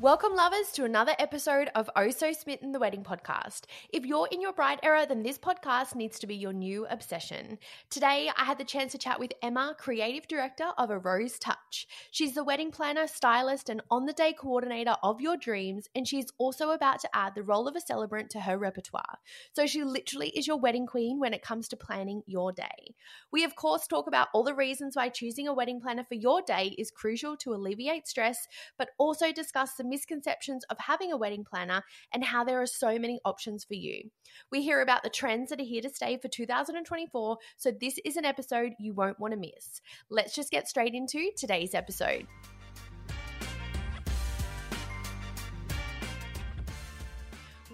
Welcome, lovers, to another episode of Oh So Smitten, the Wedding Podcast. If you're in your bride era, then this podcast needs to be your new obsession. Today, I had the chance to chat with Emma, creative director of A Rose Touch. She's the wedding planner, stylist, and on the day coordinator of your dreams, and she's also about to add the role of a celebrant to her repertoire. So she literally is your wedding queen when it comes to planning your day. We, of course, talk about all the reasons why choosing a wedding planner for your day is crucial to alleviate stress, but also discuss the misconceptions of having a wedding planner and how there are so many options for you. We hear about the trends that are here to stay for 2024, so this is an episode you won't want to miss. Let's just get straight into today's episode.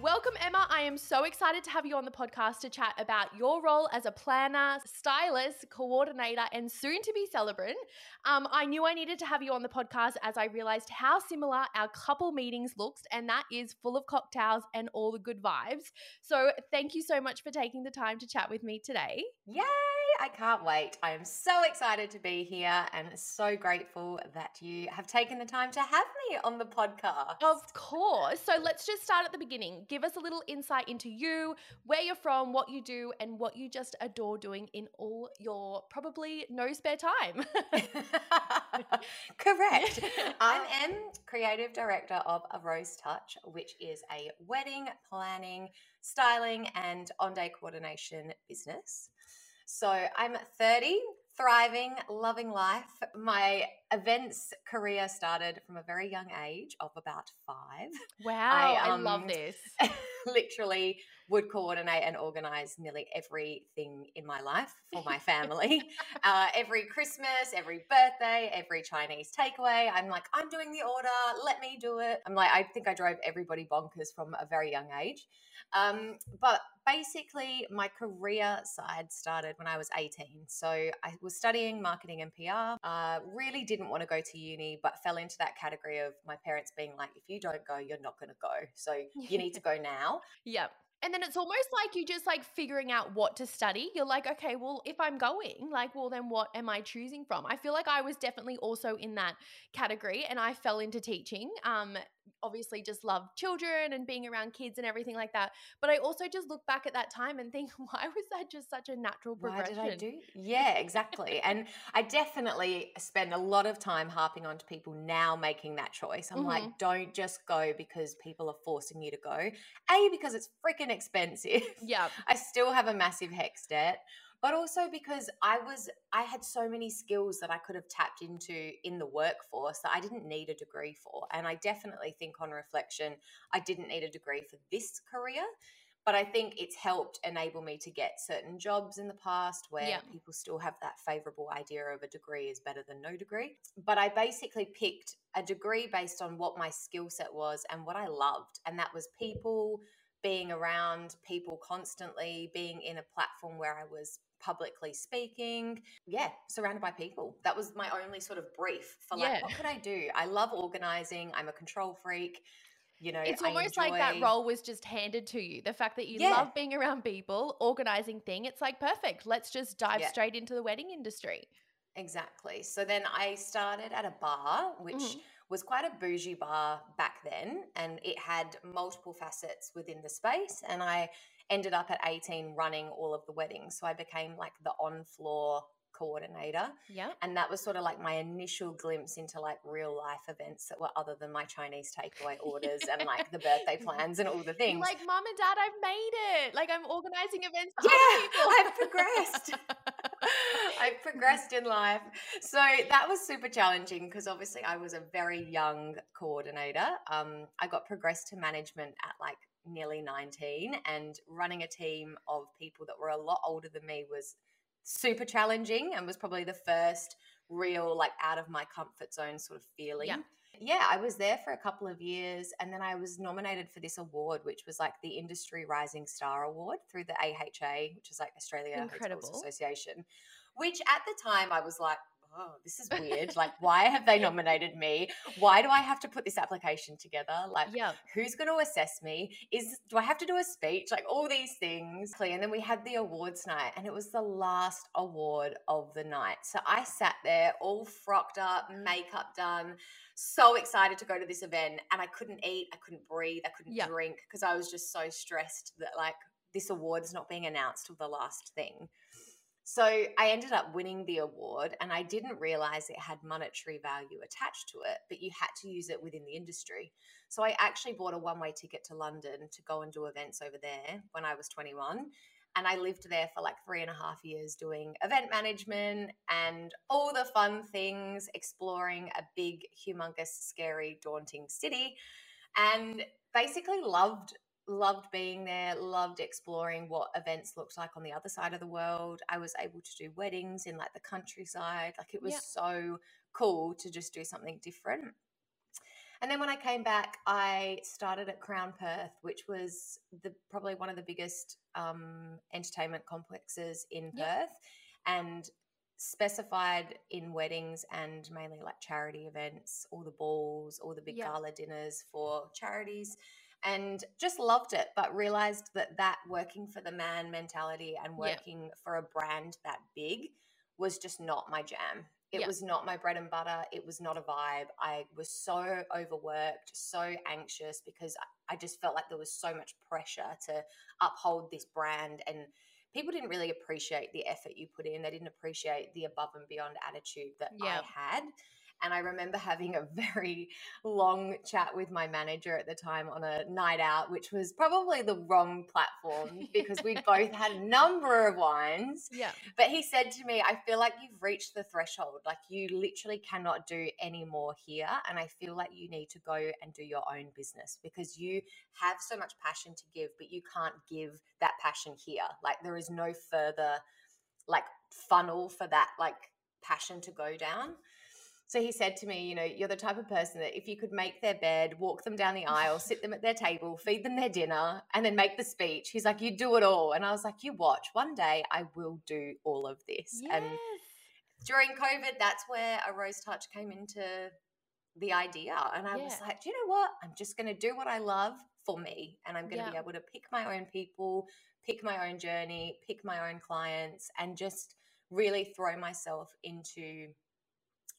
Welcome, Emma. I am so excited to have you on the podcast to chat about your role as a planner, stylist, coordinator, and soon to be celebrant. Um, I knew I needed to have you on the podcast as I realized how similar our couple meetings looks, and that is full of cocktails and all the good vibes. So, thank you so much for taking the time to chat with me today. Yay! I can't wait. I am so excited to be here and so grateful that you have taken the time to have me on the podcast. Of course. So let's just start at the beginning. Give us a little insight into you, where you're from, what you do, and what you just adore doing in all your probably no spare time. Correct. I am Emma creative director of A Rose Touch, which is a wedding planning, styling, and on day coordination business. So I'm 30, thriving, loving life. My events career started from a very young age of about five. Wow, I, um, I love this. literally would coordinate and organize nearly everything in my life for my family. uh, every Christmas, every birthday, every Chinese takeaway, I'm like, I'm doing the order, let me do it. I'm like, I think I drove everybody bonkers from a very young age. Um, but basically, my career side started when I was 18. So I was studying marketing and PR. Uh, really didn't want to go to uni, but fell into that category of my parents being like, if you don't go, you're not going to go. So you need to go now. Yep. And then it's almost like you just like figuring out what to study. You're like, okay, well, if I'm going, like, well, then what am I choosing from? I feel like I was definitely also in that category and I fell into teaching. Um, obviously just love children and being around kids and everything like that. But I also just look back at that time and think, why was that just such a natural progression? Why did I do? Yeah, exactly. and I definitely spend a lot of time harping on to people now making that choice. I'm mm-hmm. like, don't just go because people are forcing you to go. A, because it's freaking expensive. Yeah. I still have a massive HECS debt but also because I was I had so many skills that I could have tapped into in the workforce that I didn't need a degree for. And I definitely think on reflection, I didn't need a degree for this career. But I think it's helped enable me to get certain jobs in the past where yeah. people still have that favorable idea of a degree is better than no degree. But I basically picked a degree based on what my skill set was and what I loved. And that was people, being around people constantly, being in a platform where I was publicly speaking. Yeah, surrounded by people. That was my only sort of brief for like, yeah. what could I do? I love organizing. I'm a control freak. You know, it's almost enjoy... like that role was just handed to you. The fact that you yeah. love being around people, organizing thing, it's like perfect. Let's just dive yeah. straight into the wedding industry. Exactly. So then I started at a bar, which mm-hmm. Was quite a bougie bar back then, and it had multiple facets within the space. And I ended up at 18 running all of the weddings. So I became like the on floor coordinator. Yeah. And that was sort of like my initial glimpse into like real life events that were other than my Chinese takeaway orders and like the birthday plans and all the things. Like, mom and dad, I've made it. Like, I'm organizing events. yeah, I've progressed. I've progressed in life. So that was super challenging because obviously I was a very young coordinator. Um, I got progressed to management at like nearly 19 and running a team of people that were a lot older than me was super challenging and was probably the first real like out of my comfort zone sort of feeling. Yeah. Yeah, I was there for a couple of years and then I was nominated for this award, which was like the Industry Rising Star Award through the AHA, which is like Australia Incredible. Association, which at the time I was like, oh, this is weird. like, why have they nominated me? Why do I have to put this application together? Like, Yeah. who's going to assess me? Is do I have to do a speech? Like all these things. And then we had the awards night, and it was the last award of the night. So I sat there all frocked up, makeup done, so excited to go to this event, and I couldn't eat, I couldn't breathe, I couldn't Yeah. drink because I was just so stressed that like this award's not being announced till the last thing. So I ended up winning the award, and I didn't realize it had monetary value attached to it, but you had to use it within the industry. So I actually bought a one way ticket to London to go and do events over there when I was 21. And I lived there for like three and a half years doing event management and all the fun things, exploring a big, humongous, scary, daunting city. And basically loved loved being there loved exploring what events looked like on the other side of the world i was able to do weddings in like the countryside like it was Yeah. so cool to just do something different and then when i came back i started at crown perth which was the probably one of the biggest um, entertainment complexes in Yep. perth and specified in weddings and mainly like charity events all the balls all the big Yeah. gala dinners for charities and just loved it but realized that that working for the man mentality and Yeah. working for a brand that big was just not my jam it Yeah. was not my bread and butter it was not a vibe i was so overworked so anxious because I- i just felt like there was so much pressure to uphold this brand and people didn't really appreciate the effort you put in they didn't appreciate the above and beyond attitude that Yeah. i had and I remember having a very long chat with my manager at the time on a night out, which was probably the wrong platform because we both had a number of wines. Yeah. But he said to me, I feel like you've reached the threshold. Like you literally cannot do any more here. And I feel like you need to go and do your own business because you have so much passion to give, but you can't give that passion here. Like there is no further like funnel for that like passion to go down. So he said to me, you know, you're the type of person that if you could make their bed, walk them down the aisle, sit them at their table, feed them their dinner, and then make the speech, he's like, you do it all. And I was like, you watch, one day I will do all of this. Yes. And during COVID, that's where a rose touch came into the idea. And I was like, do you know what? I'm just going to do what I love for me. And I'm going to be able to pick my own people, pick my own journey, pick my own clients, and just really throw myself into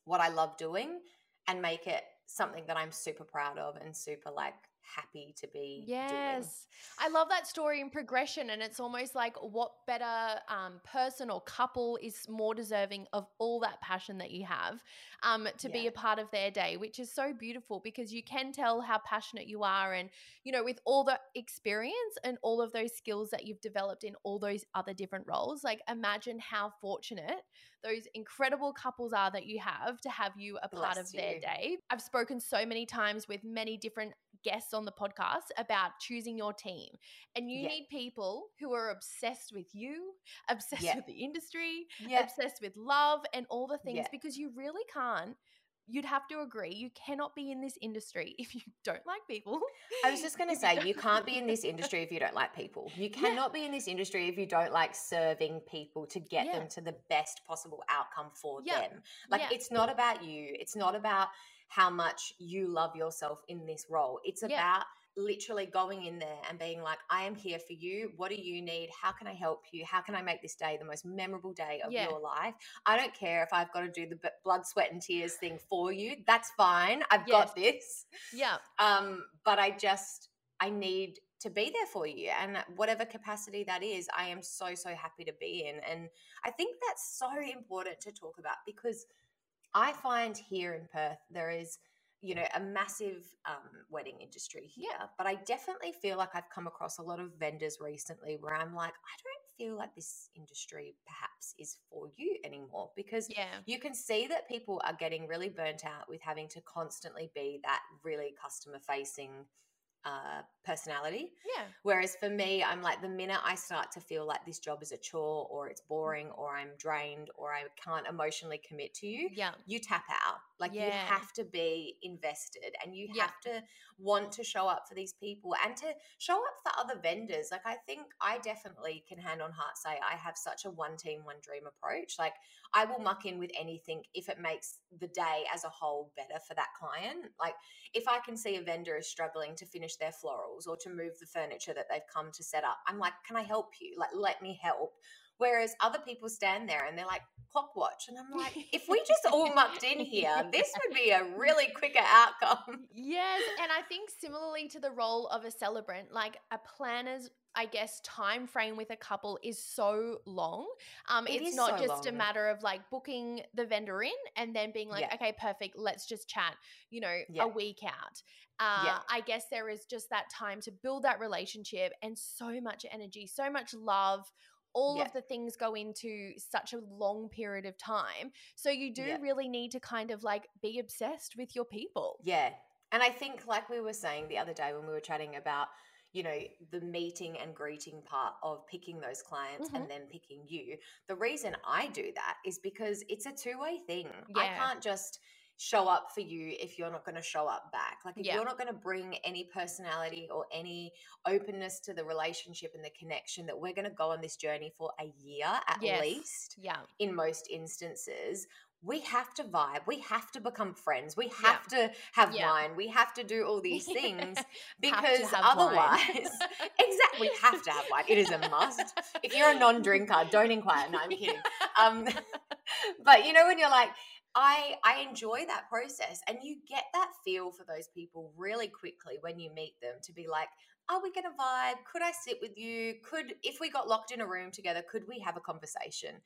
what I love doing and make it something that I'm super proud of and super like happy to be doing. Yes. I love that story and progression. And it's almost like what better um, person or couple is more deserving of all that passion that you have um, to be a part of their day, which is so beautiful because you can tell how passionate you are. And, you know, with all the experience and all of those skills that you've developed in all those other different roles, like imagine how fortunate those incredible couples are that you have to have you a part Bless of their day. I've spoken so many times with many different guests on the podcast about choosing your team. And you Yeah. need people who are obsessed with you, obsessed Yeah. with the industry, Yeah. obsessed with love and all the things Yeah. because you really can't. You'd have to agree, you cannot be in this industry if you don't like people. I was just going to If you say, you can't be in this industry if you don't like people. You cannot be in this industry if you don't like serving people to get Yeah. them to the best possible outcome for Yeah. them. Like, Yeah. it's not about you. It's not about how much you love yourself in this role. It's Yeah. about literally going in there and being like, I am here for you. What do you need? How can I help you? How can I make this day the most memorable day of Yeah. your life? I don't care if I've got to do the blood, sweat, and tears thing for you. That's fine. I've Yes. got this yeah. um but i just i need to be there for you and whatever capacity that is i am so so happy to be in and i think that's so important to talk about because i find here in perth there is you know a massive um, wedding industry here but i definitely feel like i've come across a lot of vendors recently where i'm like i don't feel like this industry perhaps is for you anymore because Yeah. you can see that people are getting really burnt out with having to constantly be that really customer facing uh, personality. Yeah. Whereas for me, I'm like the minute I start to feel like this job is a chore or it's boring or I'm drained or I can't emotionally commit to you, Yeah. you tap out. Like you have to be invested and you Yeah. have to want to show up for these people and to show up for other vendors. Like I think I definitely can hand on heart say I have such a one team, one dream approach. Like I will muck in with anything if it makes the day as a whole better for that client. Like if I can see a vendor is struggling to finish their florals or to move the furniture that they've come to set up, I'm like, can I help you? Like, let me help. Whereas other people stand there and they're like, clock watch. And I'm like, if we just all mucked in here, this would be a really quicker outcome. Yes, and I think similarly to the role of a celebrant, like a planner's I guess time frame with a couple is so long. Um, It it's not so just a matter of like booking the vendor in and then being like, Yeah. okay, perfect, let's just chat. You know, Yeah. a week out. Uh, Yeah. I guess there is just that time to build that relationship and so much energy, so much love. All Yeah. of the things go into such a long period of time. So you do Yeah. really need to kind of like be obsessed with your people. Yeah. And I think, like we were saying the other day when we were chatting about, you know, the meeting and greeting part of picking those clients Mhm. and then picking you, the reason I do that is because it's a two way thing. I can't just show up for you if you're not going to show up back. Like, if Yeah. you're not going to bring any personality or any openness to the relationship and the connection that we're going to go on this journey for a year at Yes. least, Yeah. in most instances, we have to vibe. We have to become friends. We have to have Yeah. wine. We have to do all these things because otherwise, exactly, we have to have wine. It is a must. If you're a non-drinker, don't inquire. No, I'm kidding. Um, but you know when you're like, I I enjoy that process, and you get that feel for those people really quickly when you meet them to be like, are we going to vibe? Could I sit with you? Could if we got locked in a room together, could we have a conversation?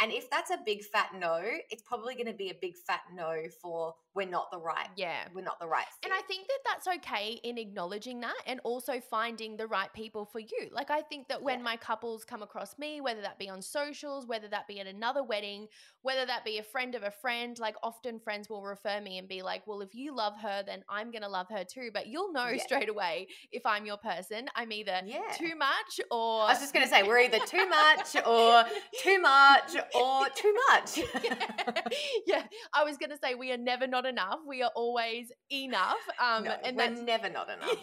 And if that's a big fat no, it's probably going to be a big fat no for we're not the right. Yeah. We're not the right. And. I think that that's okay in acknowledging that and also finding the right people for you. Like, I think that when Yeah. my couples come across me, whether that be on socials, whether that be at another wedding, whether that be a friend of a friend, like often friends will refer me and be like, well, if you love her, then I'm going to love her too. But you'll know Yeah. straight away if I'm your person. I'm either yeah. too much or. I was just going to say we're either too much or too much or too much. yeah, I was gonna say we are never not enough. We are always enough. Um, no, and we're that's never not enough.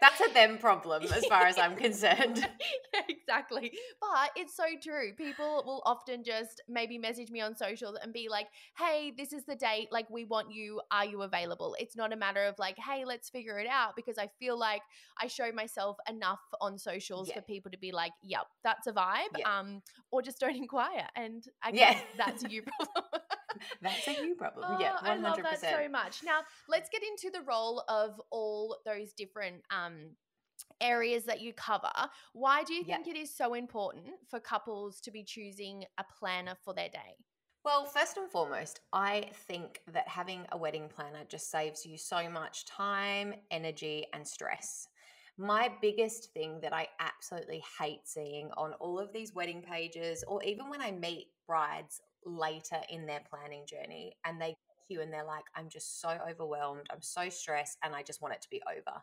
That's a them problem as far as I'm concerned. yeah, exactly. But it's so true. People will often just maybe message me on socials and be like, hey, this is the date. Like, we want you. Are you available? It's not a matter of like, hey, let's figure it out because I feel like I show myself enough on socials Yeah. for people to be like, yep, that's a vibe. Yeah. Um, or just don't inquire. And I Yeah. guess that's a you problem. That's a you problem. yeah, Oh, I love that so much. Now, let's get into the role of all those different um, areas that you cover. Why do you Yeah. think it is so important for couples to be choosing a planner for their day? Well, first and foremost, I think that having a wedding planner just saves you so much time, energy, and stress. My biggest thing that I absolutely hate seeing on all of these wedding pages, or even when I meet brides later in their planning journey and they you and they're like, I'm just so overwhelmed, I'm so stressed, and I just want it to be over.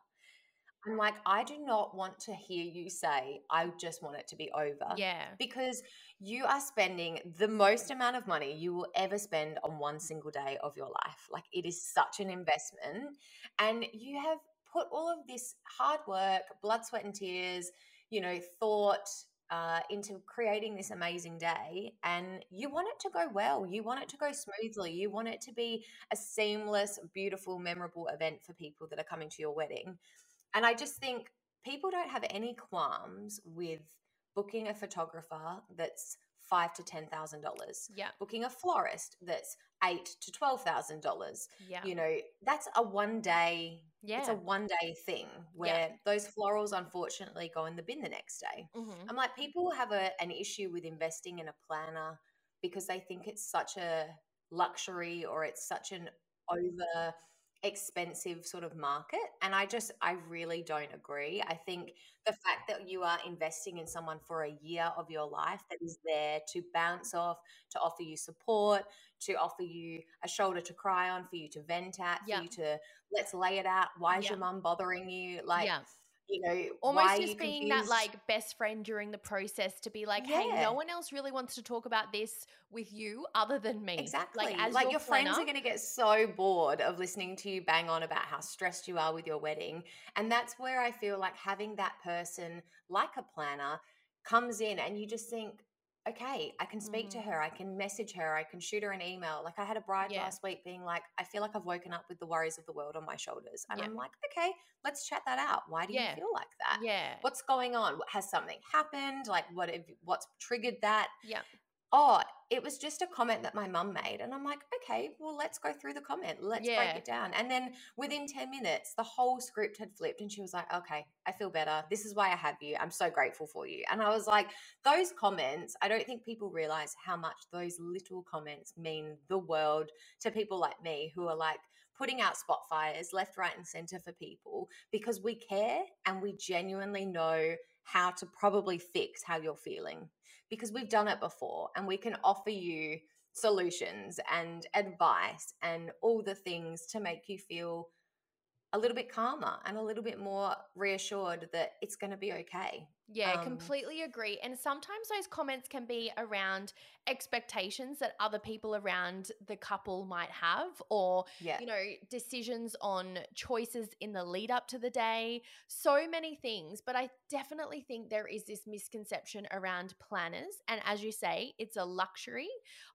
I'm like, I do not want to hear you say, I just want it to be over Yeah. because you are spending the most amount of money you will ever spend on one single day of your life. Like it is such an investment. And you have put all of this hard work, blood, sweat, and tears, you know, thought uh, into creating this amazing day. And you want it to go well. You want it to go smoothly. You want it to be a seamless, beautiful, memorable event for people that are coming to your wedding. And I just think people don't have any qualms with booking a photographer that's five to ten thousand dollars, Yeah. booking a florist that's eight to twelve thousand dollars. Yeah. You know, that's a one day. Yeah. It's a one day thing where those florals unfortunately go in the bin the next day. Mhm. I'm like, people have a, an issue with investing in a planner because they think it's such a luxury or it's such an over expensive sort of market and i just i really don't agree i think the fact that you are investing in someone for a year of your life that is there to bounce off to offer you support to offer you a shoulder to cry on for you to vent at for Yeah. you to let's lay it out why is Yeah. your mum bothering you like yeah. You know almost just being that like best friend during the process to be like hey no one else really wants to talk about this with you other than me Exactly. like as like your, your friends planner- are going to get so bored of listening to you bang on about how stressed you are with your wedding. And that's where I feel like having that person, like a planner, comes in and you just think, okay, I can speak to Mhm. her, I can message her, I can shoot her an email. Like I had a bride Yeah. last week being like, I feel like I've woken up with the worries of the world on my shoulders. And Yeah. I'm like, okay, let's chat that out. Why do Yeah. you feel like that? yeah What's going on? Has something happened? Like what have, what's triggered that? yeah oh, it was just a comment that my mum made. And I'm like, okay, well, let's go through the comment. Let's Yeah. break it down. And then within 10 minutes, the whole script had flipped. And she was like, okay, I feel better. This is why I have you. I'm so grateful for you. And I was like, those comments, I don't think people realize how much those little comments mean the world to people like me who are like, Putting out spot fires left, right, and center for people because we care and we genuinely know how to probably fix how you're feeling because we've done it before and we can offer you solutions and advice and all the things to make you feel a little bit calmer and a little bit more reassured that it's going to be okay. Yeah, Um, completely agree. And sometimes those comments can be around expectations that other people around the couple might have, or, Yeah. you know, decisions on choices in the lead up to the day. So many things. But I definitely think there is this misconception around planners. And as you say, it's a luxury.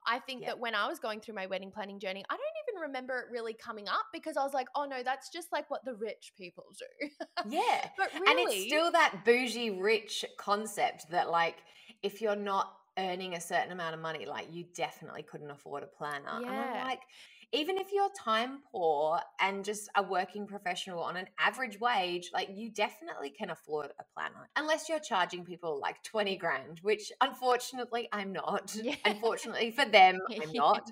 I think Yeah. that when I was going through my wedding planning journey, I don't remember it really coming up because I was like, oh no, that's just like what the rich people do. Yeah. but really, And it's still that bougie rich concept that like if you're not earning a certain amount of money, like you definitely couldn't afford a planner. And I'm like, even if you're time poor and just a working professional on an average wage, like you definitely can afford a planner. Unless you're charging people like 20 grand, which unfortunately I'm not. Yeah. Unfortunately for them, I'm not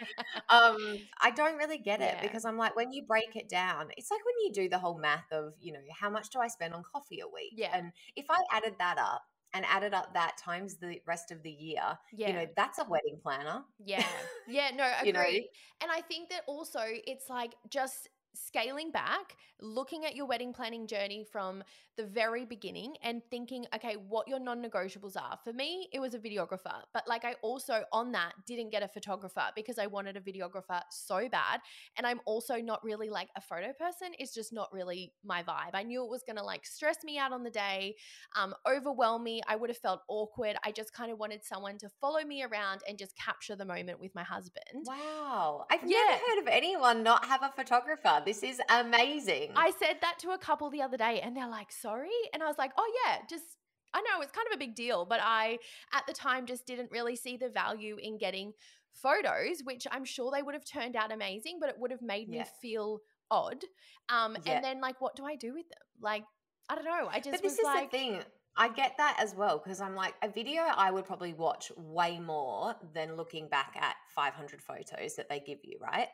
um i don't really get it Yeah. because i'm like when you break it down it's like when you do the whole math of you know how much do i spend on coffee a week Yeah. and if i added that up and added up that times the rest of the year yeah. you know that's a wedding planner Yeah. Yeah, no, agree. You know? And I think that also it's like just scaling back, looking at your wedding planning journey from the very beginning and thinking, okay, what your non negotiables are. For me, it was a videographer, but like I also on that didn't get a photographer because I wanted a videographer so bad. And I'm also not really like a photo person, it's just not really my vibe. I knew it was going to like stress me out on the day, um, overwhelm me. I would have felt awkward. I just kind of wanted someone to follow me around and just capture the moment with my husband. wow i've Yeah. never heard of anyone not have a photographer this is amazing I said that to a couple the other day and they're like, sorry. And I was like, oh, yeah, just, I know it's kind of a big deal, but I at the time just didn't really see the value in getting photos, which I'm sure they would have turned out amazing, but it would have made Yeah. me feel odd. Um, Yeah. And then, like, what do I do with them? Like, I don't know. I just But this was is like, the thing. I get that as well because I'm like a video I would probably watch way more than looking back at 500 photos that they give you, right?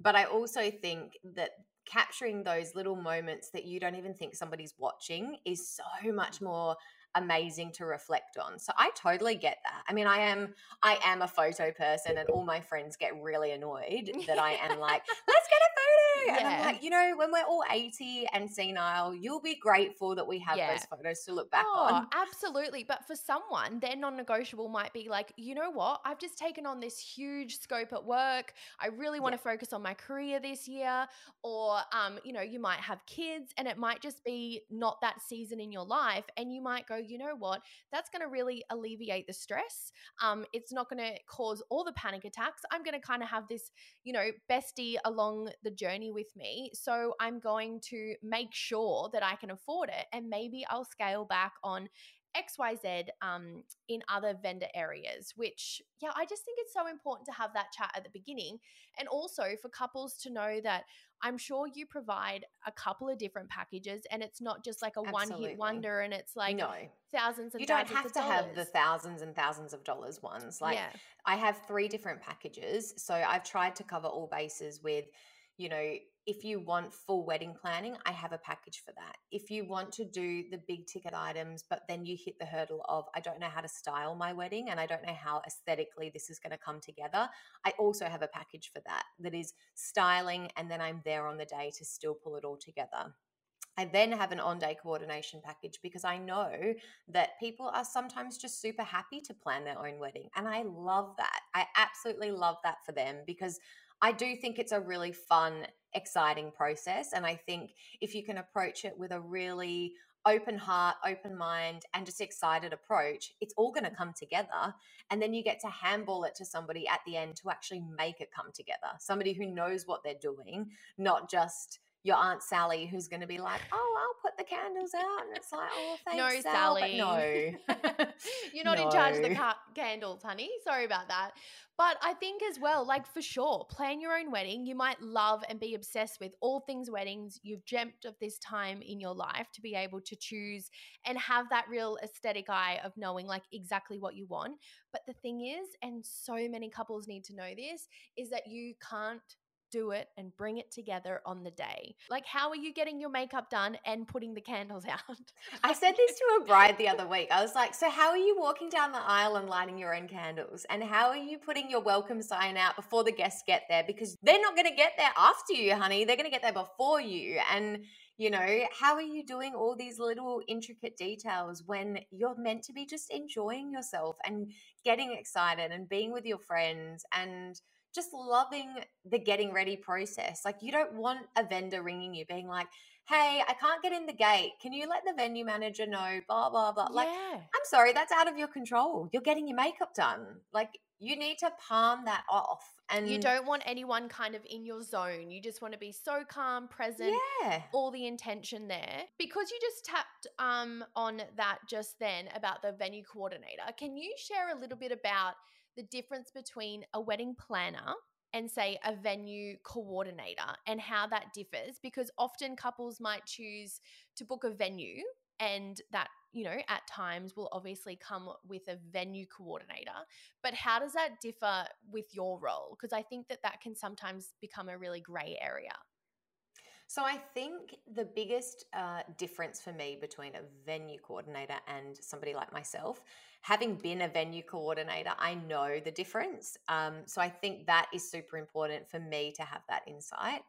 But I also think that capturing those little moments that you don't even think somebody's watching is so much mm. more amazing to reflect on. So I totally get that. I mean, I am I am a photo person and all my friends get really annoyed that I am like, let's get a photo. And I'm like, you know, when we're all 80 and senile, you'll be grateful that we have Yeah. those photos to look back oh, on. absolutely. But for someone, their non negotiable might be like, you know what? I've just taken on this huge scope at work. I really want Yeah. to focus on my career this year. Or, um, you know, you might have kids and it might just be not that season in your life. And you might go, you know what? That's going to really alleviate the stress. Um, it's not going to cause all the panic attacks. I'm going to kind of have this, you know, bestie along the journey with me. So I'm going to make sure that I can afford it. And maybe I'll scale back on XYZ um, in other vendor areas, which, yeah, I just think it's so important to have that chat at the beginning. And also for couples to know that I'm sure you provide a couple of different packages and it's not just like a one hit wonder and it's like no, thousands and you don't thousands have of to have the dollars. thousands and thousands of dollars ones. Like yeah. I have three different packages. So I've tried to cover all bases with, you know, if you want full wedding planning, I have a package for that. If you want to do the big ticket items, but then you hit the hurdle of, I don't know how to style my wedding and I don't know how aesthetically this is going to come together, I also have a package for that that is styling. And then I'm there on the day to still pull it all together. I then have an on day coordination package because I know that people are sometimes just super happy to plan their own wedding. And I love that. I absolutely love that for them because I do think it's a really fun, exciting process. And I think if you can approach it with a really open heart, open mind, and just excited approach, it's all going to come together. And then you get to handball it to somebody at the end to actually make it come together. Somebody who knows what they're doing, not just your aunt Sally who's going to be like, "Oh, I'll put the candles out," and it's like, "Oh, thanks, no, Sal, Sally, no, you're not no. in charge of the ca- candles, honey. Sorry about that." But I think as well, like for sure, plan your own wedding. You might love and be obsessed with all things weddings. You've dreamt of this time in your life to be able to choose and have that real aesthetic eye of knowing like exactly what you want. But the thing is, and so many couples need to know this, is that you can't do it and bring it together on the day. Like, how are you getting your makeup done and putting the candles out? I said this to a bride the other week. I was like, So, how are you walking down the aisle and lighting your own candles? And how are you putting your welcome sign out before the guests get there? Because they're not going to get there after you, honey. They're going to get there before you. And you know, how are you doing all these little intricate details when you're meant to be just enjoying yourself and getting excited and being with your friends and just loving the getting ready process. Like, you don't want a vendor ringing you being like, hey, I can't get in the gate. Can you let the venue manager know? Blah, blah, blah. Like, yeah. I'm sorry, that's out of your control. You're getting your makeup done. Like, you need to palm that off. And You don't want anyone kind of in your zone. You just want to be so calm, present, yeah. all the intention there. Because you just tapped um, on that just then about the venue coordinator, can you share a little bit about the difference between a wedding planner and say a venue coordinator and how that differs? Because often couples might choose to book a venue and that you know at times will obviously come with a venue coordinator but how does that differ with your role because i think that that can sometimes become a really gray area So I think the biggest uh, difference for me between a venue coordinator and somebody like myself, having been a venue coordinator, I know the difference. Um, so I think that is super important for me to have that insight.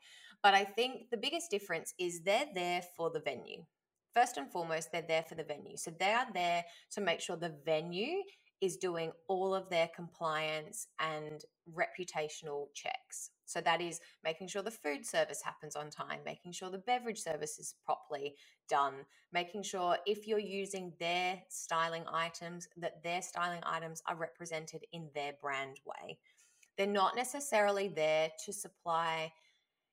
But I think the biggest difference is they're there for the venue. First and foremost, they're there for the venue. So they are there to make sure the venue is doing all of their compliance and reputational checks. So that is making sure the food service happens on time, making sure the beverage service is properly done, making sure if you're using their styling items, that their styling items are represented in their brand way. They're not necessarily there to supply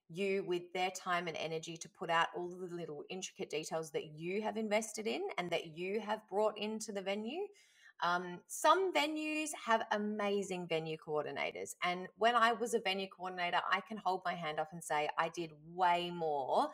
you with their time and energy to put out all the little intricate details that you have invested in and that you have brought into the venue. Um, some venues have amazing venue coordinators. And when I was a venue coordinator, I can hold my hand up and say I did way more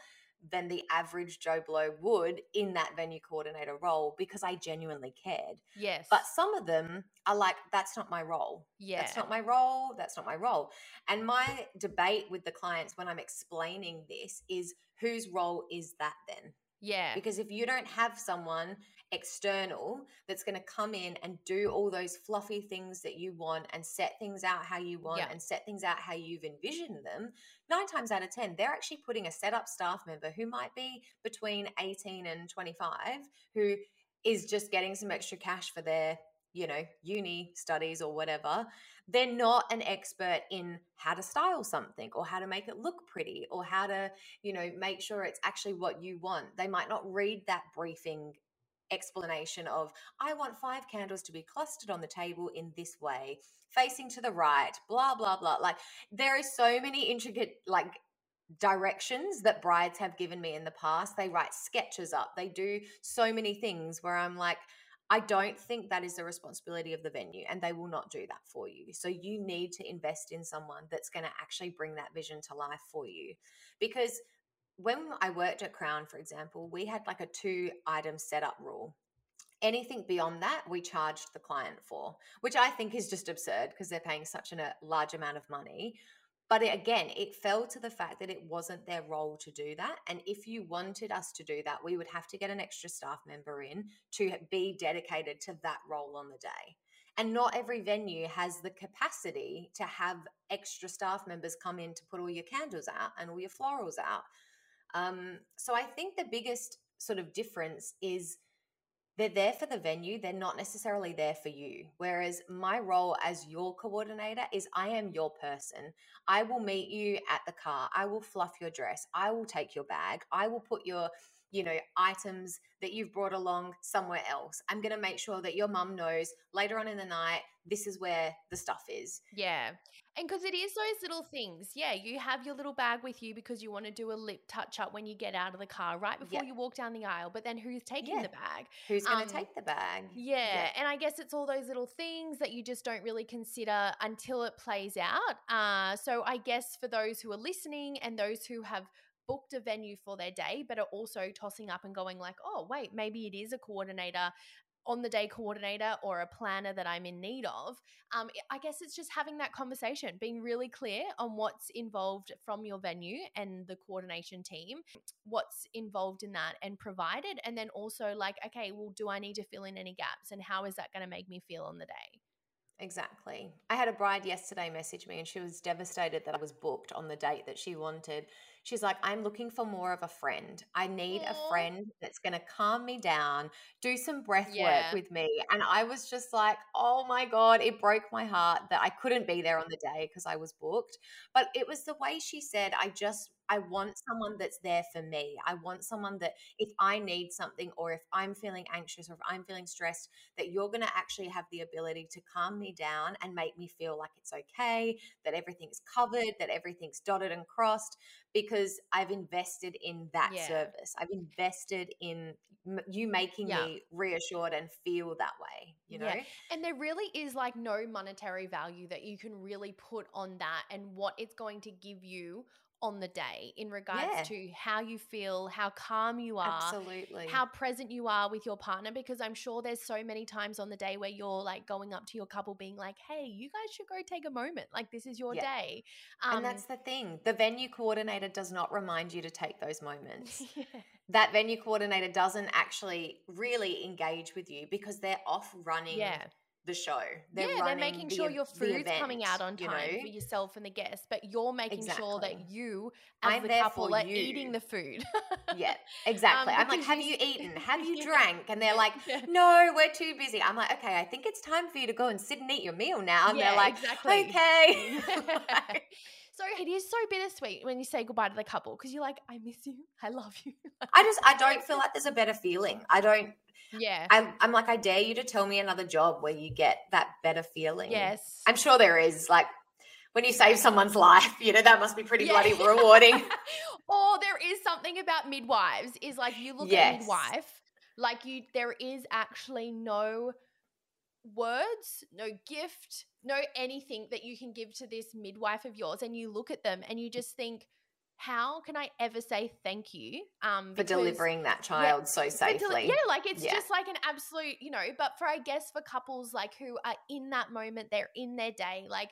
than the average Joe Blow would in that venue coordinator role because I genuinely cared. yes But some of them are like, that's not my role. yeah That's not my role. That's not my role. And my debate with the clients when I'm explaining this is whose role is that then? yeah Because if you don't have someone external that's going to come in and do all those fluffy things that you want and set things out how you want Yeah. and set things out how you've envisioned them, nine times out of 10, they're actually putting a setup staff member who might be between 18 and 25 who is just getting some extra cash for their you know uni studies or whatever they're not an expert in how to style something or how to make it look pretty or how to you know make sure it's actually what you want they might not read that briefing explanation of i want five candles to be clustered on the table in this way facing to the right blah blah blah like there is so many intricate like directions that brides have given me in the past they write sketches up they do so many things where i'm like I don't think that is the responsibility of the venue, and they will not do that for you. So, you need to invest in someone that's going to actually bring that vision to life for you. Because when I worked at Crown, for example, we had like a two item setup rule. Anything beyond that, we charged the client for, which I think is just absurd because they're paying such a uh, large amount of money. but it, again, it fell to the fact that it wasn't their role to do that. And if you wanted us to do that, we would have to get an extra staff member in to be dedicated to that role on the day. And not every venue has the capacity to have extra staff members come in to put all your candles out and all your florals out. Um, so I think the biggest sort of difference is they're there for the venue they're not necessarily there for you. Whereas my role as your coordinator is i am your person. I will meet you at the car i will fluff your dress i will take your bag i will put your you know items that you've brought along somewhere else. I'm going to make sure that your mum knows later on in the night this is where the stuff is. Yeah and because it is those little things. Yeah you have your little bag with you because you want to do a lip touch up when you get out of the car right before you walk down the aisle but then who's taking yeah. the bag? Who's going to um, take the bag? yeah. yeah. and i guess it's all those little things that you just don't really consider until it plays out. Uh, so i guess for those who are listening and those who have booked a venue for their day, but are also tossing up and going like, oh, wait, maybe it is a coordinator on the day coordinator or a planner that I'm in need of. Um, I guess it's just having that conversation, being really clear on what's involved from your venue and the coordination team, what's involved in that and provided. And then also, like, okay, well, do I need to fill in any gaps and how is that going to make me feel on the day? Exactly. I had a bride yesterday message me and she was devastated that I was booked on the date that she wanted. She's like, I'm looking for more of a friend. I need Aww. a friend that's going to calm me down, do some breath yeah. work with me. And I was just like, oh my God, it broke my heart that I couldn't be there on the day because I was booked. But it was the way she said, I just I want someone that's there for me. I want someone that if I need something or if I'm feeling anxious or if I'm feeling stressed, that you're going to actually have the ability to calm me down and make me feel like it's okay, that everything's covered, that everything's dotted and crossed because I've invested in that yeah. service. I've invested in you making yeah. me reassured and feel that way, you know? Yeah. And there really is like no monetary value that you can really put on that and what it's going to give you on the day in regards yeah. to how you feel, how calm you are, absolutely, how present you are with your partner. Because I'm sure there's so many times on the day where you're like going up to your couple, being like, "Hey, you guys should go take a moment. Like this is your yeah. day." Um, and that's the thing. The venue coordinator does not remind you to take those moments. yeah. That venue coordinator doesn't actually really engage with you because they're off running. Yeah the show. They're yeah, they're making the, sure your food's event, coming out on time you know? for yourself and the guests, but you're making exactly. sure that you, as I'm the couple, are you. eating the food. yeah, exactly. Um, I'm like, have you eaten? Have you drank? And they're like, no, we're too busy. I'm like, okay, I think it's time for you to go and sit and eat your meal now. And yeah, they're like, exactly. okay. So it is so bittersweet when you say goodbye to the couple because you're like, I miss you, I love you. I just I don't feel like there's a better feeling. I don't yeah. I'm, I'm like, I dare you to tell me another job where you get that better feeling. Yes. I'm sure there is. Like, when you save someone's life, you know, that must be pretty yeah. bloody rewarding. or there is something about midwives, is like you look yes. at midwife, like you, there is actually no words, no gift, no anything that you can give to this midwife of yours. And you look at them and you just think, how can I ever say thank you um, for delivering that child yeah, so safely? yeah, like it's yeah. just like an absolute, you know. But for I guess for couples like who are in that moment, they're in their day, like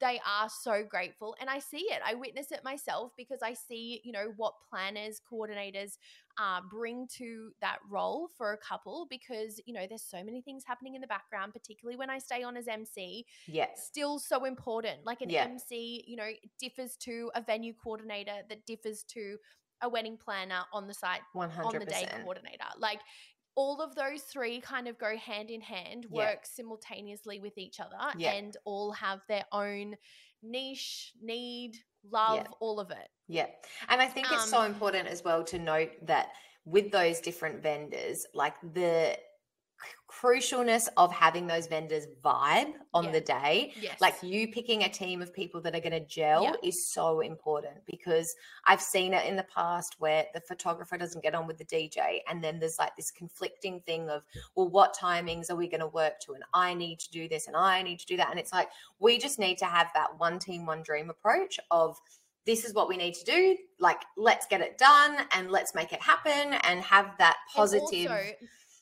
they are so grateful, and I see it. I witness it myself because I see, you know, what planners, coordinators, uh, bring to that role for a couple because you know there's so many things happening in the background particularly when i stay on as mc yeah still so important like an yeah. mc you know differs to a venue coordinator that differs to a wedding planner on the site 100%. on the day coordinator like all of those three kind of go hand in hand work yeah. simultaneously with each other yeah. and all have their own niche need love yeah. all of it yeah and i think it's um, so important as well to note that with those different vendors like the crucialness of having those vendors vibe on yeah. the day. Yes. Like you picking a team of people that are going to gel yeah. is so important because I've seen it in the past where the photographer doesn't get on with the DJ and then there's like this conflicting thing of, well, what timings are we going to work to? And I need to do this and I need to do that. And it's like, we just need to have that one team, one dream approach of, this is what we need to do. Like, let's get it done and let's make it happen and have that positive. Also,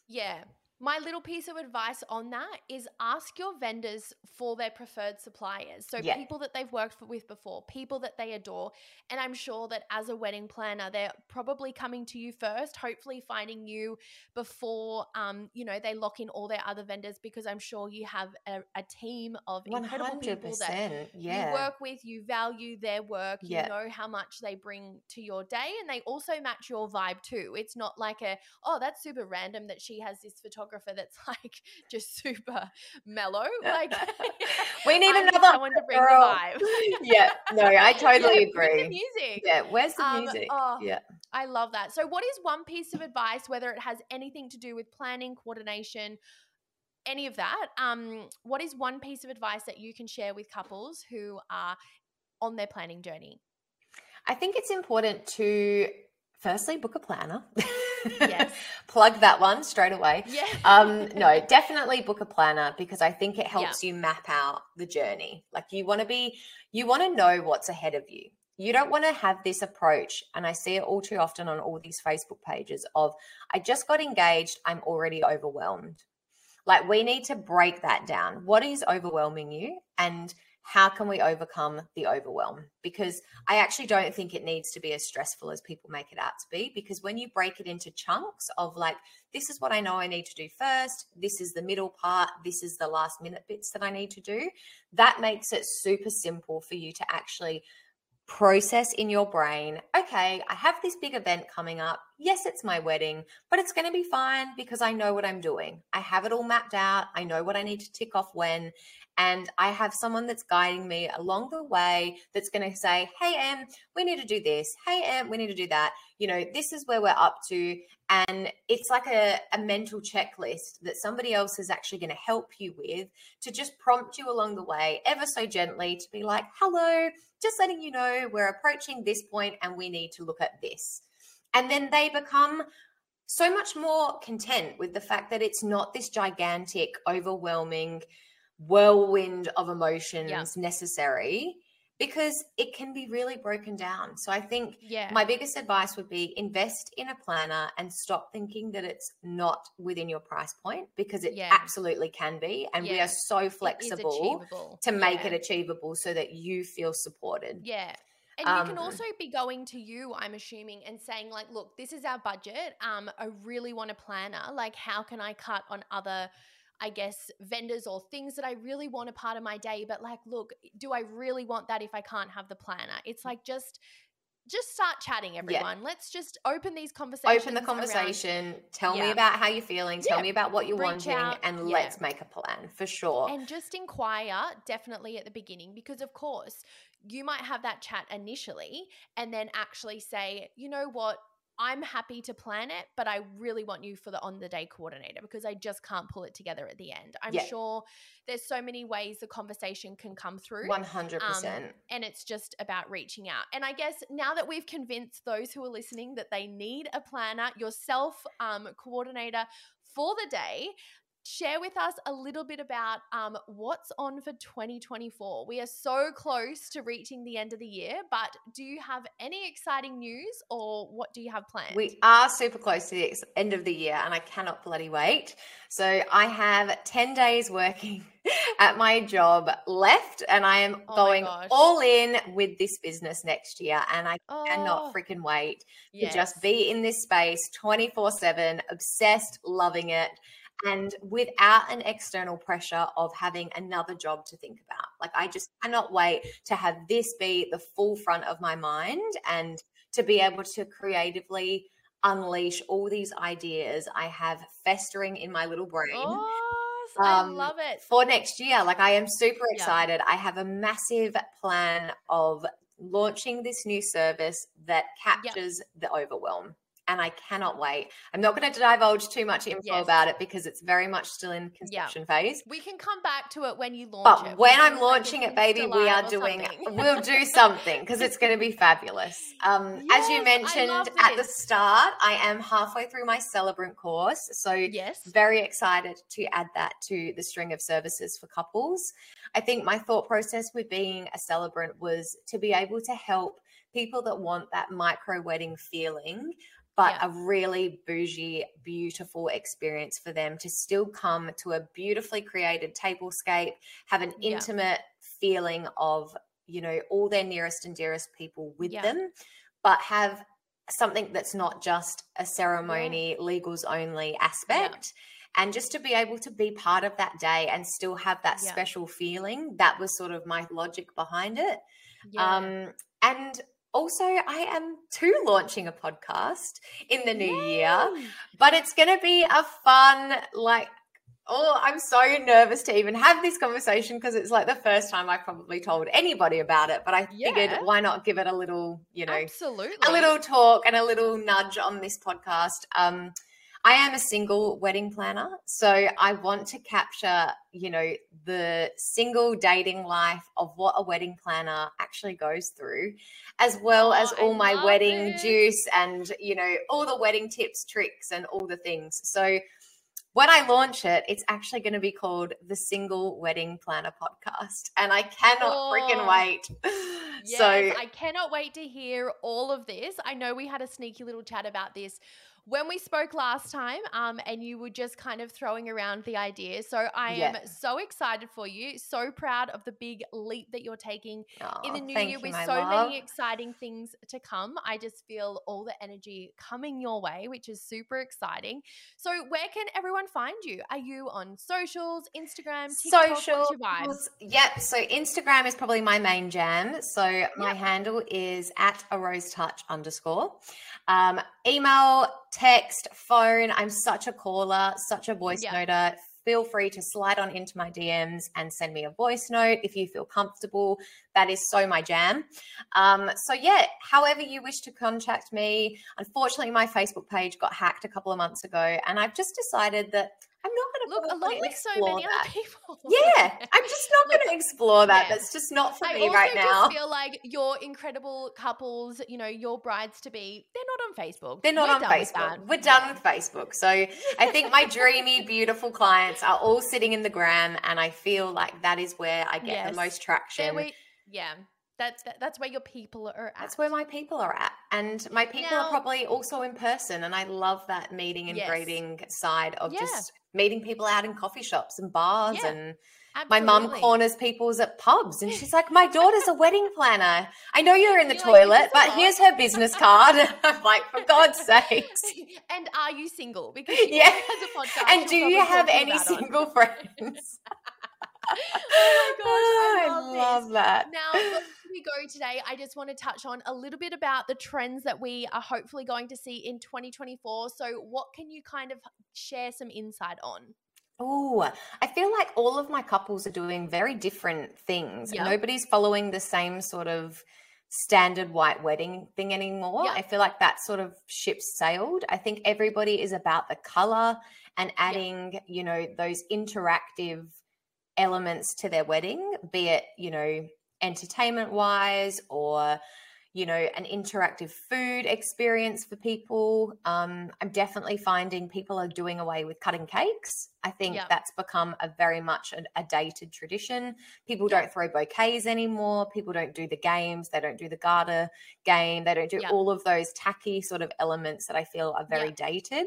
yeah my little piece of advice on that is ask your vendors for their preferred suppliers. So, Yeah. people that they've worked with before, people that they adore. And I'm sure that as a wedding planner, they're probably coming to you first, hopefully finding you before, um, you know, they lock in all their other vendors because I'm sure you have a, a team of incredible people that. Yeah. you work with, you value their work, Yeah. you know how much they bring to your day, and they also match your vibe too. It's not like a, oh, that's super random that she has this photographer that's like just super mellow. Like, we need I need another someone to bring girl. the vibe. yeah. No, I totally Yeah, agree. music. Yeah. Where's the Um, music? oh, yeah. I love that. So, what is one piece of advice, whether it has anything to do with planning, coordination, any of that? Um, what is one piece of advice that you can share with couples who are on their planning journey? I think it's important to firstly book a planner. Yes. Plug that one straight away. Yeah. um no definitely book a planner because i think it helps you map out the journey like you want to be you want to know what's ahead of you you don't want to have this approach and i see it all too often on all these facebook pages of i just got engaged i'm already overwhelmed like we need to break that down what is overwhelming you and how can we overcome the overwhelm because I actually don't think it needs to be as stressful as people make it out to be. Because when you break it into chunks of like, this is what I know I need to do first, this is the middle part, this is the last minute bits that I need to do, that makes it super simple for you to actually process in your brain okay, I have this big event coming up. Yes, it's my wedding, but it's going to be fine because I know what I'm doing. I have it all mapped out. I know what I need to tick off when. And I have someone that's guiding me along the way that's going to say, Hey, Em, we need to do this. Hey, Em, we need to do that. You know, this is where we're up to. And it's like a, a mental checklist that somebody else is actually going to help you with to just prompt you along the way, ever so gently, to be like, Hello, just letting you know we're approaching this point and we need to look at this. And then they become so much more content with the fact that it's not this gigantic, overwhelming whirlwind of emotions Yeah. necessary because it can be really broken down. So I think Yeah. my biggest advice would be invest in a planner and stop thinking that it's not within your price point because it Yeah. absolutely can be. And we are so flexible to make Yeah. it achievable so that you feel supported. Yeah. And you can Um, also be going to you, I'm assuming, and saying, like, look, this is our budget. Um, I really want a planner. Like, how can I cut on other, I guess, vendors or things that I really want a part of my day? But like, look, do I really want that if I can't have the planner? It's mm. like just just start chatting, everyone. Let's just open these conversations. Open the around- conversation. Tell me about how you're feeling. Tell Yeah. me about what you're Reach wanting, out. and Yeah. let's make a plan for sure. And just inquire definitely at the beginning because, of course, you might have that chat initially and then actually say, you know what, I'm happy to plan it, but I really want you for the on the day coordinator because I just can't pull it together at the end. I'm Yeah. sure there's so many ways the conversation can come through. One hundred Um, percent. and it's just about reaching out. And I guess now that we've convinced those who are listening that they need a planner, yourself, um, coordinator for the day, share with us a little bit about um, what's on for 2024. We are so close to reaching the end of the year, but do you have any exciting news or what do you have planned? We are super close to the ex- end of the year, and I cannot bloody wait. So I have ten days working at my job left, and I am Oh going all in with this business next year, and I oh, cannot freaking wait. yes. to just be in this space 24 7, obsessed, loving it, and without an external pressure of having another job to think about. Like, I just cannot wait to have this be the full front of my mind and to be able to creatively unleash all these ideas I have festering in my little brain. Oh, I Um, love it. For next year, like I am super Yeah. excited. I have a massive plan of launching this new service that captures the overwhelm. And I cannot wait. I'm not going to divulge too much info Yes. about it because it's very much still in conception phase. We can come back to it when you launch But it. when I'm launching it, baby, we are doing, we'll do something because it's going to be fabulous. Um, as you mentioned at the start, I am halfway through my celebrant course. So yes. very excited to add that to the string of services for couples. I think my thought process with being a celebrant was to be able to help people that want that micro wedding feeling but Yeah. a really bougie, beautiful experience for them to still come to a beautifully created tablescape, have an Yeah. intimate feeling of, you know, all their nearest and dearest people with Yeah. them, but have something that's not just a ceremony, legals only aspect. And just to be able to be part of that day and still have that Yeah. special feeling, that was sort of my logic behind it. Yeah. Um, and also, I am too launching a podcast in the new year, but it's going to be a fun, like, oh, I'm so nervous to even have this conversation because it's like the first time I probably told anybody about it. But I Yeah. figured, why not give it a little, you know, Absolutely. a little talk and a little nudge on this podcast. Um, I am a single wedding planner, so I want to capture, you know, the single dating life of what a wedding planner actually goes through, as well as Oh, I all my wedding it. juice and, you know, all the wedding tips, tricks, and all the things. So when I launch it, it's actually going to be called the Single Wedding Planner Podcast. And I cannot freaking Oh. wait. Yes, so I cannot wait to hear all of this. I know we had a sneaky little chat about this when we spoke last time, um, and you were just kind of throwing around the idea. So I am Yeah. so excited for you. So proud of the big leap that you're taking in the Oh, new year you, with so love. many exciting things to come. I just feel all the energy coming your way, which is super exciting. So, where can everyone find you? Are you on socials, Instagram, TikTok? Socials. Yep. So Instagram is probably my main jam. So my handle is at a rose touch underscore. Um, email, text, phone. I'm such a caller, such a voice Yeah. noter. Feel free to slide on into my DMs and send me a voice note if you feel comfortable. That is so my jam. Um, so yeah, however you wish to contact me. Unfortunately, my Facebook page got hacked a couple of months ago, and I've just decided that I'm not going to Look, along with so many that. other people. Yeah, I'm just not going to explore that. yeah. That's just not for I me right now. just feel like your incredible couples, you know, your brides to be, they're not on Facebook. They're not We're on Facebook. We're done with Facebook. So I think my dreamy, beautiful clients are all sitting in the gram, and I feel like that is where I get Yes. the most traction. we, yeah, that's that, that's where your people are at. That's where my people are at. And my people Now- are probably also in person. And I love that meeting and Yes. greeting side of Yeah. just meeting people out in coffee shops and bars. Yeah, And my mum corners people's at pubs. And she's like, My daughter's a wedding planner. I know you're in the You're toilet, a but here's her business card. I'm like, For God's sakes. and are you single? Because she Yeah. has a podcast. And do you have any on. single friends? Oh my gosh, I love this. love that. Now, before we go today, I just want to touch on a little bit about the trends that we are hopefully going to see in 2024. So, what can you kind of share some insight on? Oh, I feel like all of my couples are doing very different things. Yeah. Nobody's following the same sort of standard white wedding thing anymore. Yeah. I feel like that sort of ship sailed. I think everybody is about the color and adding, you know, those interactive elements to their wedding, be it, you know, entertainment wise or you know an interactive food experience for people. Um, i'm definitely finding people are doing away with cutting cakes. I think Yep. that's become a very much a, a dated tradition. People Yep. don't throw bouquets anymore. People don't do the games. They don't do the garter game. They don't do Yep. all of those tacky sort of elements that i feel are very dated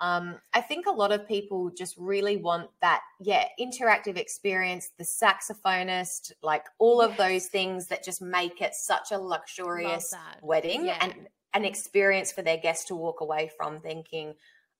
um, I think a lot of people just really want that, yeah, interactive experience, the saxophonist, like all of Yes. those things that just make it such a luxurious wedding Yeah. and an experience for their guests to walk away from thinking,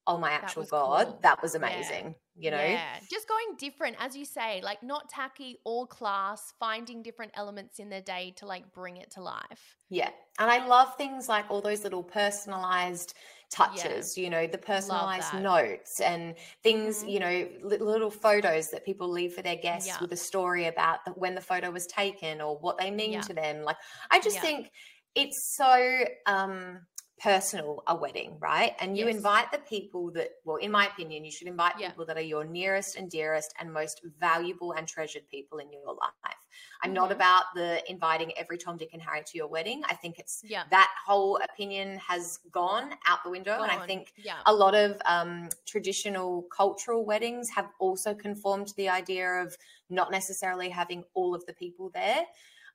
oh my actual was God, cool. that was Yeah. amazing. You know? Yeah, just going different, as you say, like not tacky, all class, finding different elements in their day to like bring it to life. Yeah. And I love things like all those little personalized touches, you know, the personalized notes and things, Mhm. you know, li- little photos that people leave for their guests Yeah. with a story about the, when the photo was taken or what they mean Yeah. to them. Like, I just Yeah. think it's so um, personal, a wedding, right? And you Yes. invite the people that, well, in my opinion, you should invite Yeah. people that are your nearest and dearest and most valuable and treasured people in your life. I'm not Mhm. about the inviting every Tom, Dick, and Harry to your wedding. I think it's Yeah. that whole opinion has gone out the window. And I think Yeah. a lot of um, traditional cultural weddings have also conformed to the idea of not necessarily having all of the people there.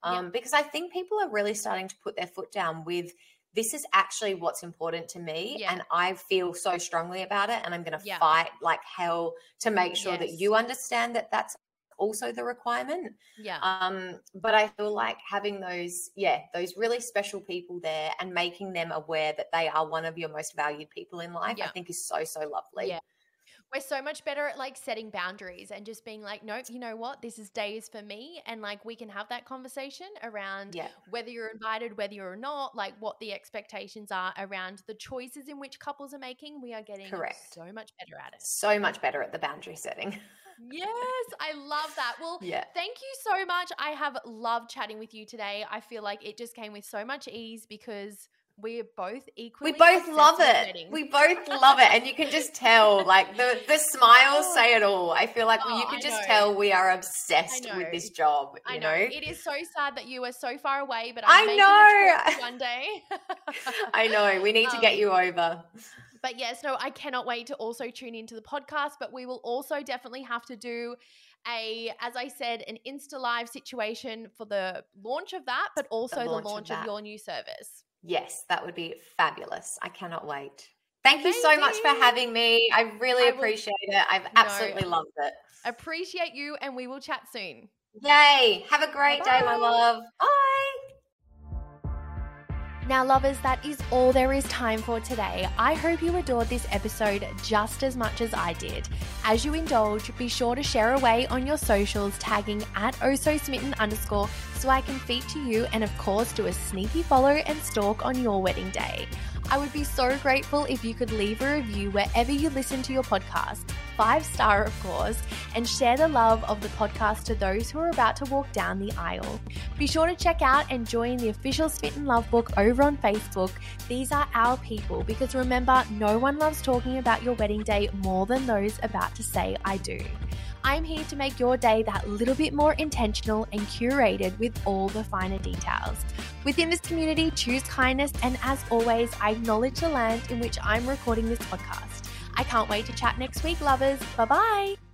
Yeah. Um, Because I think people are really starting to put their foot down with this is actually what's important to me Yeah. and I feel so strongly about it and I'm going to Yeah. fight like hell to make sure that you understand that that's also the requirement. Yeah. Um, but I feel like having those, yeah, those really special people there and making them aware that they are one of your most valued people in life, I think is so, so lovely. Yeah. We're so much better at like setting boundaries and just being like, nope, you know what? This is days for me. And like we can have that conversation around Yeah. whether you're invited, whether you're not, like what the expectations are around the choices in which couples are making. We are getting Correct. so much better at it. So much better at the boundary setting. Yes, I love that. Well, yeah. Thank you so much. I have loved chatting with you today. I feel like it just came with so much ease because we're both equally. We both love it. weddings. We both love it. And you can just tell, like, the, the smiles Oh. say it all. I feel like Oh, you can I just tell we are obsessed with this job, I know. know? It is so sad that you are so far away, but I I'm the trip know. one day. I know. We need to get Um, you over. But yes, no, I cannot wait to also tune into the podcast. But we will also definitely have to do a, as I said, an Insta Live situation for the launch of that, but also the launch launch, of of, your new service. Yes, that would be fabulous. I cannot wait. Thank you so much for having me. I really I will- appreciate it. I've absolutely loved it. Appreciate you, and we will chat soon. Yay. Have a great day, my love. Bye. Now, lovers, that is all there is time for today. I hope you adored this episode just as much as I did. As you indulge, be sure to share away on your socials, tagging at ohsosmitten underscore so I can feature you and, of course, do a sneaky follow and stalk on your wedding day. I would be so grateful if you could leave a review wherever you listen to your podcast, five star, of course, and share the love of the podcast to those who are about to walk down the aisle. Be sure to check out and join the official Spit and Love book over on Facebook. These are our people because remember, no one loves talking about your wedding day more than those about to say, I do. I'm here to make your day that little bit more intentional and curated with all the finer details. Within this community, choose kindness, and as always, I acknowledge the land in which I'm recording this podcast. I can't wait to chat next week, lovers. Bye bye.